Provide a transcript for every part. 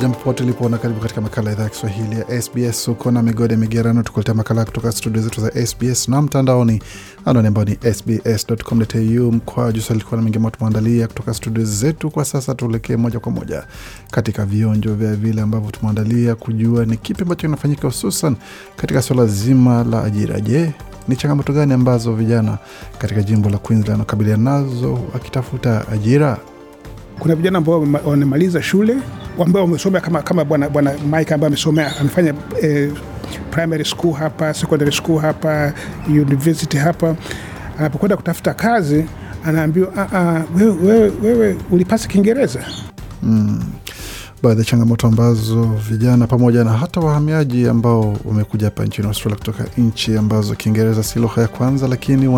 Jambo popote ulipo na karibu katika makala idhaa ya Kiswahili ya SBS. Uko na migode migerano, tukuletea makala kutoka studio zetu za SBS na mtandaoni, anwani ambao ni sbs.com.au mkwa juu swali. Likuwa na mengi ambayo tumeandalia kutoka studio zetu. Kwa sasa tuelekee moja kwa moja katika vionjo vya vile ambavyo tumeandalia kujua ni kipi ambacho kinafanyika, hususan katika suala zima la ajira. Je, ni changamoto gani ambazo vijana katika jimbo la Queensland wanakabiliana nazo wakitafuta ajira? Kuna vijana ambao wamemaliza shule ambao wamesomea kama, kama bwana bwana Mike ambaye amesomea amefanya eh, primary school hapa, secondary school hapa, university hapa. Anapokwenda kutafuta kazi anaambiwa "Ah, ah, wewe, wewe, wewe ulipasi Kiingereza. baadhi ya changamoto ambazo vijana pamoja na hata wahamiaji ambao wamekuja hapa nchini Australia kutoka nchi ambazo Kiingereza si lugha ya kwanza, lakini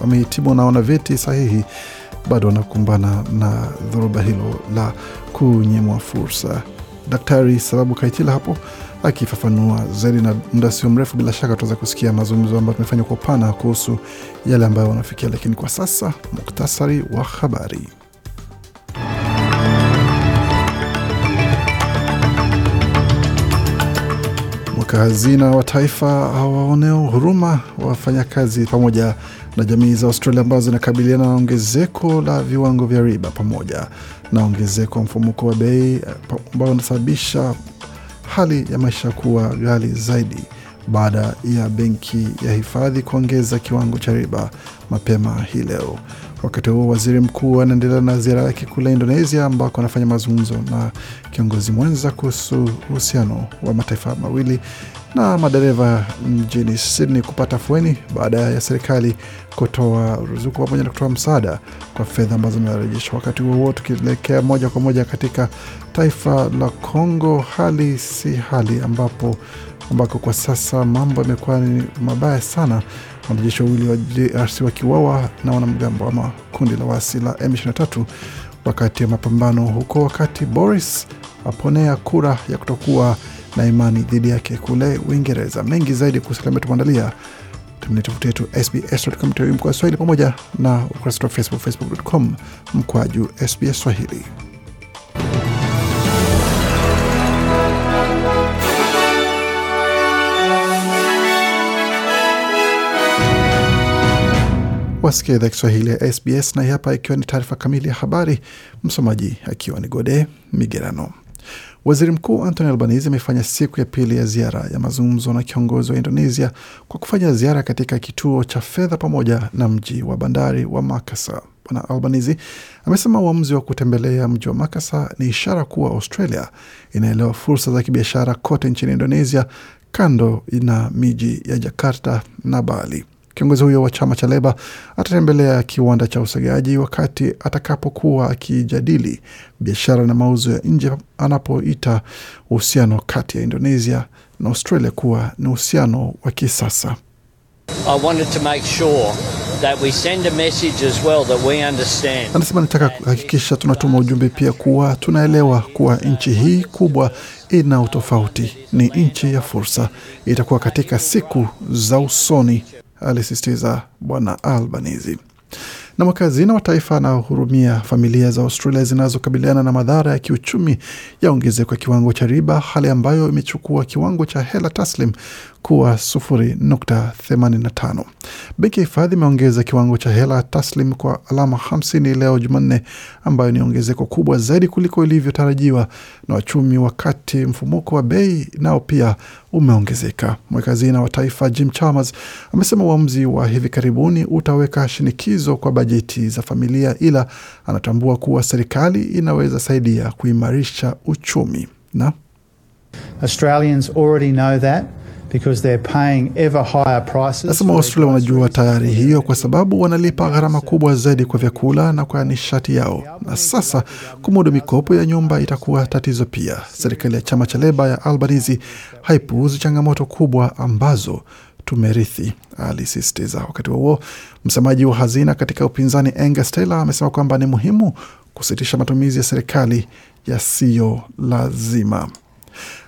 wamehitimu na wana vyeti sahihi, bado wanakumbana na dhoruba hilo la kunyimwa fursa. Daktari Sababu Kaitila hapo akifafanua zaidi, na muda sio mrefu, bila shaka tutaweza kusikia mazungumzo ambayo tumefanya kwa upana kuhusu yale ambayo wanafikia, lakini kwa sasa muktasari wa habari. Mweka hazina wa taifa hawaoneo huruma wafanyakazi pamoja na jamii za Australia ambazo zinakabiliana na ongezeko la viwango vya riba pamoja na ongezeko wa mfumuko wa bei eh, ambao unasababisha hali ya maisha kuwa ghali zaidi baada ya benki ya hifadhi kuongeza kiwango cha riba mapema hii leo. Wakati huo waziri mkuu anaendelea na ziara yake kule Indonesia ambako anafanya mazungumzo na kiongozi mwenza kuhusu uhusiano wa mataifa mawili na madereva mjini Sydney kupata fueni baada ya serikali kutoa ruzuku pamoja na kutoa msaada kwa fedha ambazo zimerejeshwa. Wakati huo huo, tukielekea moja kwa moja katika taifa la Kongo, hali si hali ambapo ambako kwa sasa mambo yamekuwa ni mabaya sana, wanajeshi wawili wa DRC wakiuawa na wanamgambo ama kundi la waasi la M23 wakati ya mapambano huko, wakati Boris aponea kura ya kutokuwa na imani dhidi yake kule Uingereza. Mengi zaidi kuhusu kile tumeandalia tumeni tovuti yetu sbs.com.au mkoa Swahili pamoja na ukurasa wetu wa Facebook, facebook.com mkwaju SBS Swahili. Wasikia idhaa Kiswahili ya SBS na hapa ikiwa ni taarifa kamili ya habari. Msomaji akiwa ni Gode Migerano. Waziri Mkuu Anthony Albanese amefanya siku ya pili ya ziara ya mazungumzo na kiongozi wa Indonesia kwa kufanya ziara katika kituo cha fedha pamoja na mji wa bandari wa Makassar. Bwana Albanese amesema uamuzi wa kutembelea mji wa Makassar ni ishara kuwa Australia inaelewa fursa za kibiashara kote nchini Indonesia, kando na miji ya Jakarta na Bali. Kiongozi huyo wa chama cha Leba atatembelea kiwanda cha usagaji wakati atakapokuwa akijadili biashara na mauzo ya nje, anapoita uhusiano kati ya Indonesia na Australia kuwa ni uhusiano wa kisasa. I wanted to make sure that we send a message as well that we understand. Anasema nataka kuhakikisha tunatuma ujumbe pia kuwa tunaelewa kuwa nchi hii kubwa ina utofauti, ni nchi ya fursa, itakuwa katika siku za usoni, alisisitiza Bwana Albanese. Na mwakazina wa taifa anahurumia familia za Australia zinazokabiliana na madhara ya kiuchumi ya ongezeko ya kiwango cha riba, hali ambayo imechukua kiwango cha hela taslim kuwa sufuri nukta themanini na tano. Benki ya hifadhi imeongeza kiwango cha hela taslim kwa alama hamsini leo Jumanne, ambayo ni ongezeko kubwa zaidi kuliko ilivyotarajiwa na wachumi, wakati mfumuko wa bei nao pia umeongezeka. Mweka hazina wa taifa Jim Chalmers amesema uamuzi wa hivi karibuni utaweka shinikizo kwa bajeti za familia, ila anatambua kuwa serikali inaweza saidia kuimarisha uchumi na Australians already know that. because they're paying ever higher prices. Nasema Waustralia wanajua tayari hiyo kwa sababu wanalipa gharama kubwa zaidi kwa vyakula na kwa nishati yao, na sasa kumudu mikopo ya nyumba itakuwa tatizo pia. Serikali ya chama cha Leba ya Albanizi haipuuzi changamoto kubwa ambazo tumerithi, alisisitiza. Wakati huo msemaji wa hazina katika upinzani Angus Taylor amesema kwamba ni muhimu kusitisha matumizi ya serikali yasiyo lazima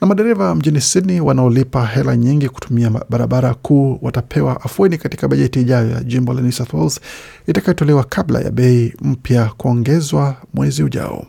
na madereva mjini Sydney wanaolipa hela nyingi kutumia barabara kuu watapewa afueni katika bajeti ijayo ya jimbo la New South Wales itakayotolewa kabla ya bei mpya kuongezwa mwezi ujao.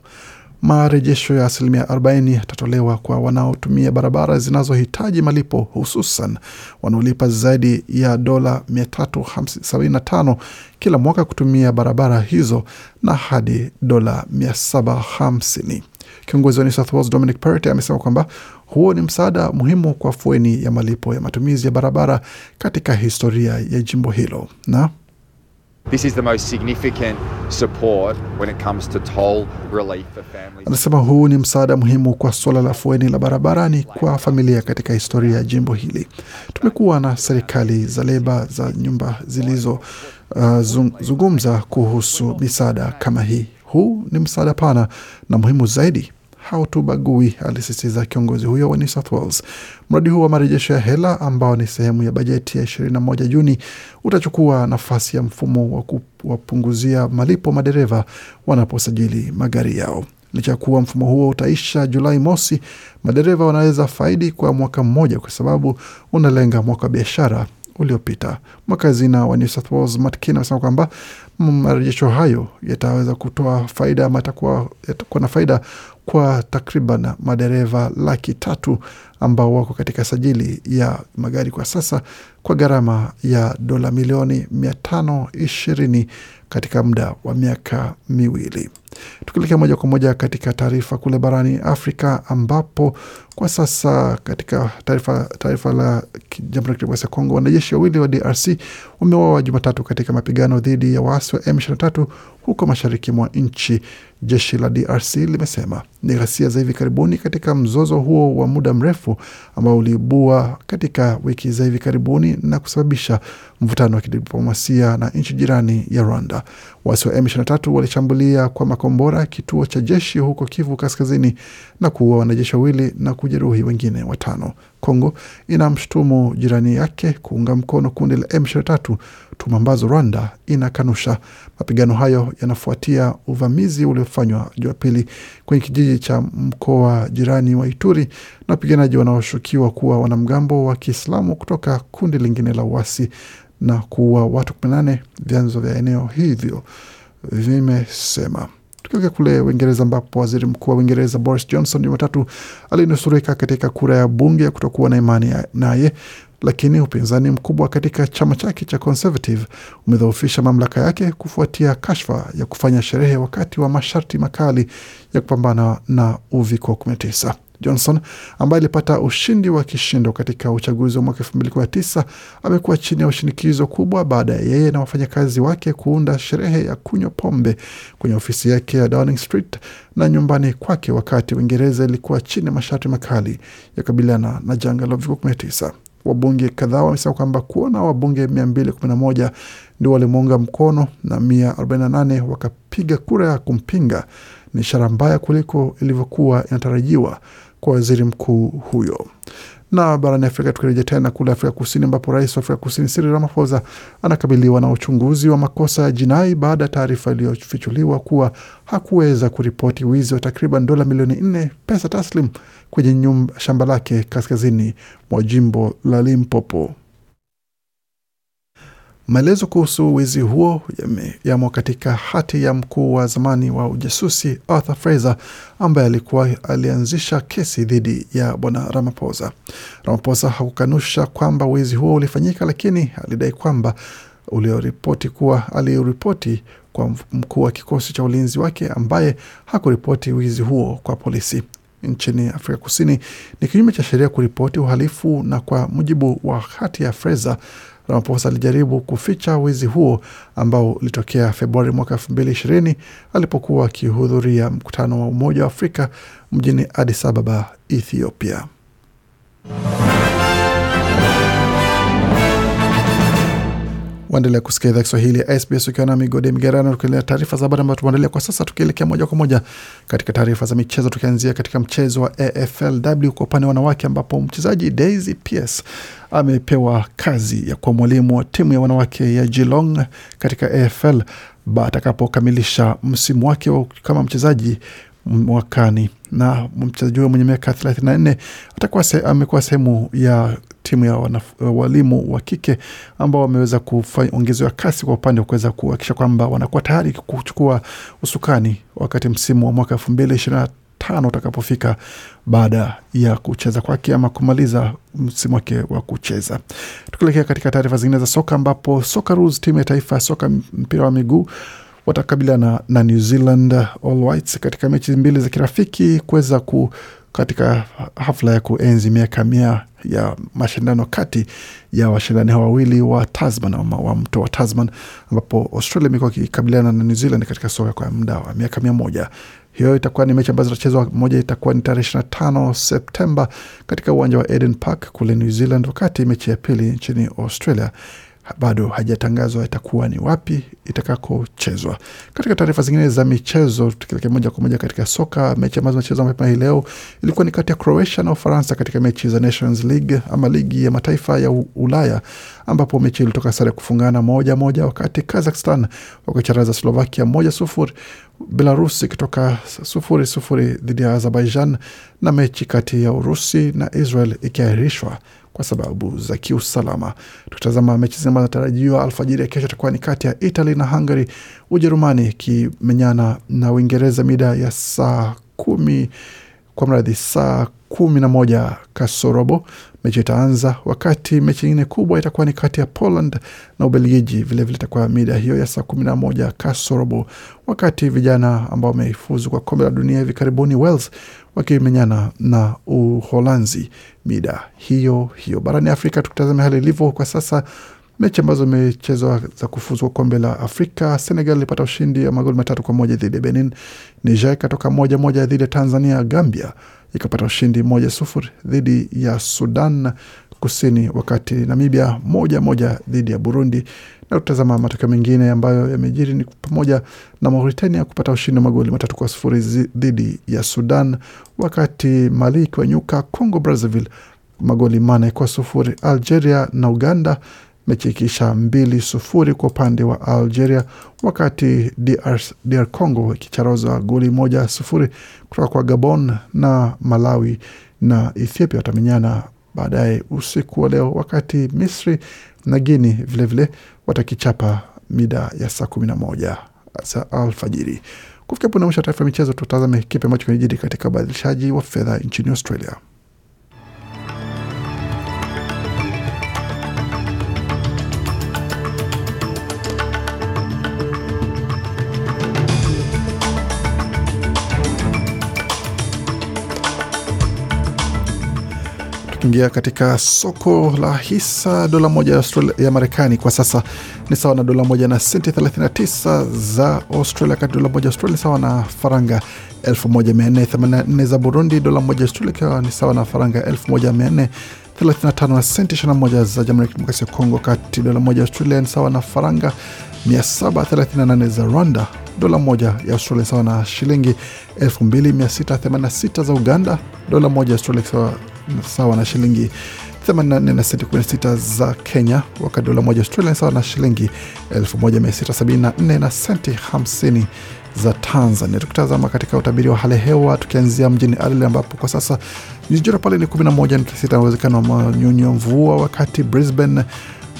Marejesho ya asilimia 40 yatatolewa kwa wanaotumia barabara zinazohitaji malipo, hususan wanaolipa zaidi ya dola 375 kila mwaka kutumia barabara hizo na hadi dola 750. Kiongozi wa New South Wales Dominic Perrottet amesema kwamba huo ni msaada muhimu kwa fueni ya malipo ya matumizi ya barabara katika historia ya jimbo hilo na Anasema huu ni msaada muhimu kwa suala la fueni la barabarani kwa familia katika historia ya jimbo hili. Tumekuwa na serikali za leba za nyumba zilizozungumza kuhusu misaada kama hii. Huu ni msaada pana na muhimu zaidi hautubagui, alisisitiza kiongozi huyo wa New South Wales. Mradi huu wa marejesho ya hela ambao ni sehemu ya bajeti ya 21 Juni utachukua nafasi ya mfumo wa kuwapunguzia malipo madereva wanaposajili magari yao. Licha ya kuwa mfumo huo utaisha Julai mosi, madereva wanaweza faidi kwa mwaka mmoja kwa sababu unalenga mwaka wa biashara uliopita. Mwaka hazina wa New South Wales Matt Keane amesema kwamba marejesho hayo yataweza kutoa faida ama yatakuwa na faida kwa takriban madereva laki tatu ambao wako katika sajili ya magari kwa sasa kwa gharama ya dola milioni mia tano ishirini katika muda wa miaka miwili. Tukielekea moja kwa moja katika taarifa kule barani Afrika ambapo kwa sasa katika taarifa taifa la Jamhuri ya Kidemokrasia ya Kongo, wanajeshi wawili wa DRC wameuawa Jumatatu katika mapigano dhidi ya waasi wa M23 huko mashariki mwa nchi. Jeshi la DRC limesema ni ghasia za hivi karibuni katika mzozo huo wa muda mrefu ambao uliibua katika wiki za hivi karibuni na kusababisha mvutano wa kidiplomasia na nchi jirani ya Rwanda. Waasi wa M23 walishambulia kwa makombora kituo cha jeshi huko Kivu Kaskazini na kuua wanajeshi wawili na kujeruhi wengine watano. Kongo inamshutumu jirani yake kuunga mkono kundi la M23, tuma ambazo Rwanda inakanusha. Mapigano hayo yanafuatia uvamizi uliofanywa Jumapili kwenye kijiji cha mkoa jirani wa Ituri na wapiganaji wanaoshukiwa kuwa wanamgambo wa Kiislamu kutoka kundi lingine la uasi na kuua watu 18, vyanzo vya eneo hivyo vimesema. Tukielekea kule Uingereza ambapo waziri mkuu wa Uingereza Boris Johnson Jumatatu alinusurika katika kura ya bunge ya kutokuwa na imani naye, lakini upinzani mkubwa katika chama chake cha Conservative umedhoofisha mamlaka yake kufuatia kashfa ya kufanya sherehe wakati wa masharti makali ya kupambana na uviko 19. Johnson ambaye alipata ushindi wa kishindo katika uchaguzi wa mwaka elfu mbili kumi na tisa amekuwa chini ya ushinikizo kubwa baada ya yeye na wafanyakazi wake kuunda sherehe ya kunywa pombe kwenye ofisi yake ya Downing Street na nyumbani kwake, wakati Uingereza ilikuwa chini ya masharti makali ya kabiliana na janga la uviko 19. Wabunge kadhaa wamesema kwamba kuona wabunge 211 ndio walimuunga mkono na 148 wakapiga kura ya kumpinga ni ishara mbaya kuliko ilivyokuwa inatarajiwa kwa waziri mkuu huyo. Na barani Afrika, tukirejea tena kule Afrika Kusini, ambapo rais wa Afrika Kusini Cyril Ramaphosa anakabiliwa na uchunguzi wa makosa ya jinai baada ya taarifa iliyofichuliwa kuwa hakuweza kuripoti wizi wa takriban dola milioni nne pesa taslim kwenye shamba lake kaskazini mwa jimbo la Limpopo. Maelezo kuhusu wizi huo yamo katika hati ya mkuu wa zamani wa ujasusi Arthur Fraser ambaye alikuwa alianzisha kesi dhidi ya bwana Ramaphosa. Ramaphosa hakukanusha kwamba wizi huo ulifanyika, lakini alidai kwamba ulioripoti kuwa aliripoti kwa mkuu wa kikosi cha ulinzi wake ambaye hakuripoti wizi huo kwa polisi. Nchini Afrika Kusini ni kinyume cha sheria kuripoti uhalifu, na kwa mujibu wa hati ya Fraser Ramaphosa alijaribu kuficha wizi huo ambao ulitokea Februari mwaka elfu mbili ishirini alipokuwa akihudhuria mkutano wa Umoja wa Afrika mjini Addis Ababa, Ethiopia. Waendelea kusikia idhaa Kiswahili ya SBS ukiwa na migodi migerano, tukiendelea taarifa za habari ambayo tumeandalia kwa sasa, tukielekea moja kwa moja katika taarifa za michezo, tukianzia katika mchezo wa AFLW kwa upande wa wanawake, ambapo mchezaji Daisy Pierce amepewa kazi ya kuwa mwalimu wa timu ya wanawake ya Geelong katika AFL atakapokamilisha msimu wake kama mchezaji mwakani. Na mchezaji huyo mwenye miaka 34 atakuwa amekuwa sehemu ya timu ya wana, walimu wa kike ambao wameweza kuongezewa kasi kwa upande wa kuweza kuhakikisha kwamba wanakuwa tayari kuchukua usukani wakati msimu wa mwaka elfu mbili ishirini na tano utakapofika baada ya kucheza kwake ama kumaliza msimu wake wa kucheza. Tukielekea katika taarifa zingine za soka, ambapo Socceroos, timu ya taifa ya soka mpira wa miguu watakabiliana na New Zealand All Whites katika mechi mbili za kirafiki kuweza ku katika hafla ya kuenzi miaka mia ya mashindano kati ya washindani hao wawili wa Tasman wa mto wa Tasman, ambapo Australia imekuwa ikikabiliana na New Zealand katika soka kwa muda wa miaka mia moja. Hiyo itakuwa ni mechi ambazo zitachezwa, moja itakuwa ni tarehe ishirini na tano Septemba katika uwanja wa Eden Park kule New Zealand, wakati mechi ya pili nchini Australia bado hajatangazwa itakuwa ni wapi itakakochezwa. Katika taarifa zingine za michezo, tukielekea moja kwa moja katika soka, mechi ambazo zimechezwa mapema hii leo ilikuwa ni kati ya Croatia na Ufaransa katika mechi za Nations League ama ligi ya mataifa ya Ulaya, ambapo mechi ilitoka sare kufungana moja moja, wakati Kazakhstan wakicharaza Slovakia moja sufuri, Belarus ikitoka sufuri sufuri dhidi ya Azerbaijan, na mechi kati ya Urusi na Israel ikiahirishwa kwa sababu za kiusalama. Tukitazama mechi zinatarajiwa alfajiri ya kesho, itakuwa ni kati ya Italy na Hungary, Ujerumani ikimenyana na Uingereza mida ya saa kumi kwa mradhi saa kumi na moja kasorobo mechi itaanza, wakati mechi nyingine kubwa itakuwa ni kati ya Poland na Ubelgiji, vilevile itakuwa mida hiyo ya saa kumi na moja kasorobo, wakati vijana ambao wamefuzu kwa kombe la dunia hivi karibuni Wales wakimenyana na Uholanzi mida hiyo hiyo. Barani Afrika, tukitazame hali ilivyo kwa sasa, mechi ambazo imechezwa za kufuzwa kombe la Afrika, Senegal ilipata ushindi wa magoli matatu kwa moja dhidi ya Benin. Niger ikatoka moja moja dhidi ya Tanzania. Gambia ikapata ushindi moja sufuri dhidi ya Sudan Kusini, wakati Namibia moja moja dhidi ya Burundi. Na kutazama matokeo mengine ambayo yamejiri ni pamoja na Mauritania kupata ushindi wa magoli matatu kwa sufuri dhidi ya Sudan, wakati Mali ikiwanyuka Congo Brazzaville magoli mane kwa sufuri. Algeria na Uganda mechi ikiisha mbili sufuri kwa upande wa Algeria, wakati DR, DR Congo ikicharoza goli moja sufuri kutoka kwa Gabon, na Malawi na Ethiopia watamenyana baadaye usiku wa leo, wakati Misri na Guini vilevile watakichapa mida ya saa kumi na moja za alfajiri. Kufikia punde mwisho wa taarifa ya michezo, tutazame kipi ambacho kinajiri katika ubadilishaji wa fedha nchini Australia. Tukiingia katika soko la hisa, dola moja ya, ya Marekani kwa sasa ni sawa na dola moja na senti 39 za Australia, kati dola moja Australia sawa na faranga 1484 za Burundi, dola moja Australia ikiwa ni sawa na faranga 1435 na senti 21 za Jamhuri ya Kidemokrasia ya Kongo, kati dola moja Australia ni sawa na faranga 738 za Rwanda, dola moja ya Australia sawa na shilingi 2686 za Uganda, dola moja Australia sawa sawa na shilingi 84 na senti 16 za Kenya, wakati dola moja Australia sawa na shilingi 1674 na senti 50 za Tanzania. Tukitazama katika utabiri wa hali ya hewa, tukianzia mjini Adelaide ambapo kwa sasa nyuzi joto pale ni 11.6 na uwezekano wa manyunyu mvua, wakati Brisbane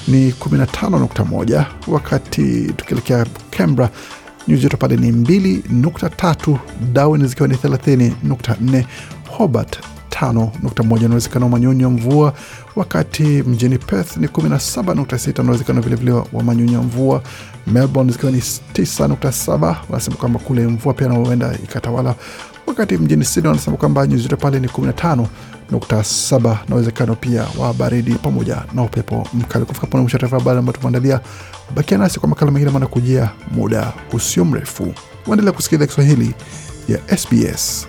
ni 15.1, wakati tukielekea Canberra nyuzi joto pale ni 2.3, Darwin zikiwa ni 30.4, Hobart 5.1 na uwezekano wa manyunyu ya mvua, wakati mjini Perth ni 17.6 na uwezekano vilevile wa manyunyu ya mvua. Melbourne zikiwa ni 9.7, wanasema kwamba kule mvua pia huenda ikatawala, wakati mjini Sydney wanasema kwamba nyuzi joto pale ni 15.7 na uwezekano pia wa baridi pamoja na upepo mkali. Kufika pone mwisho taarifa habari ambayo tumeandalia. Bakia nasi kwa makala mengine manakujia muda usio mrefu. Waendelea kusikiliza Kiswahili ya SBS.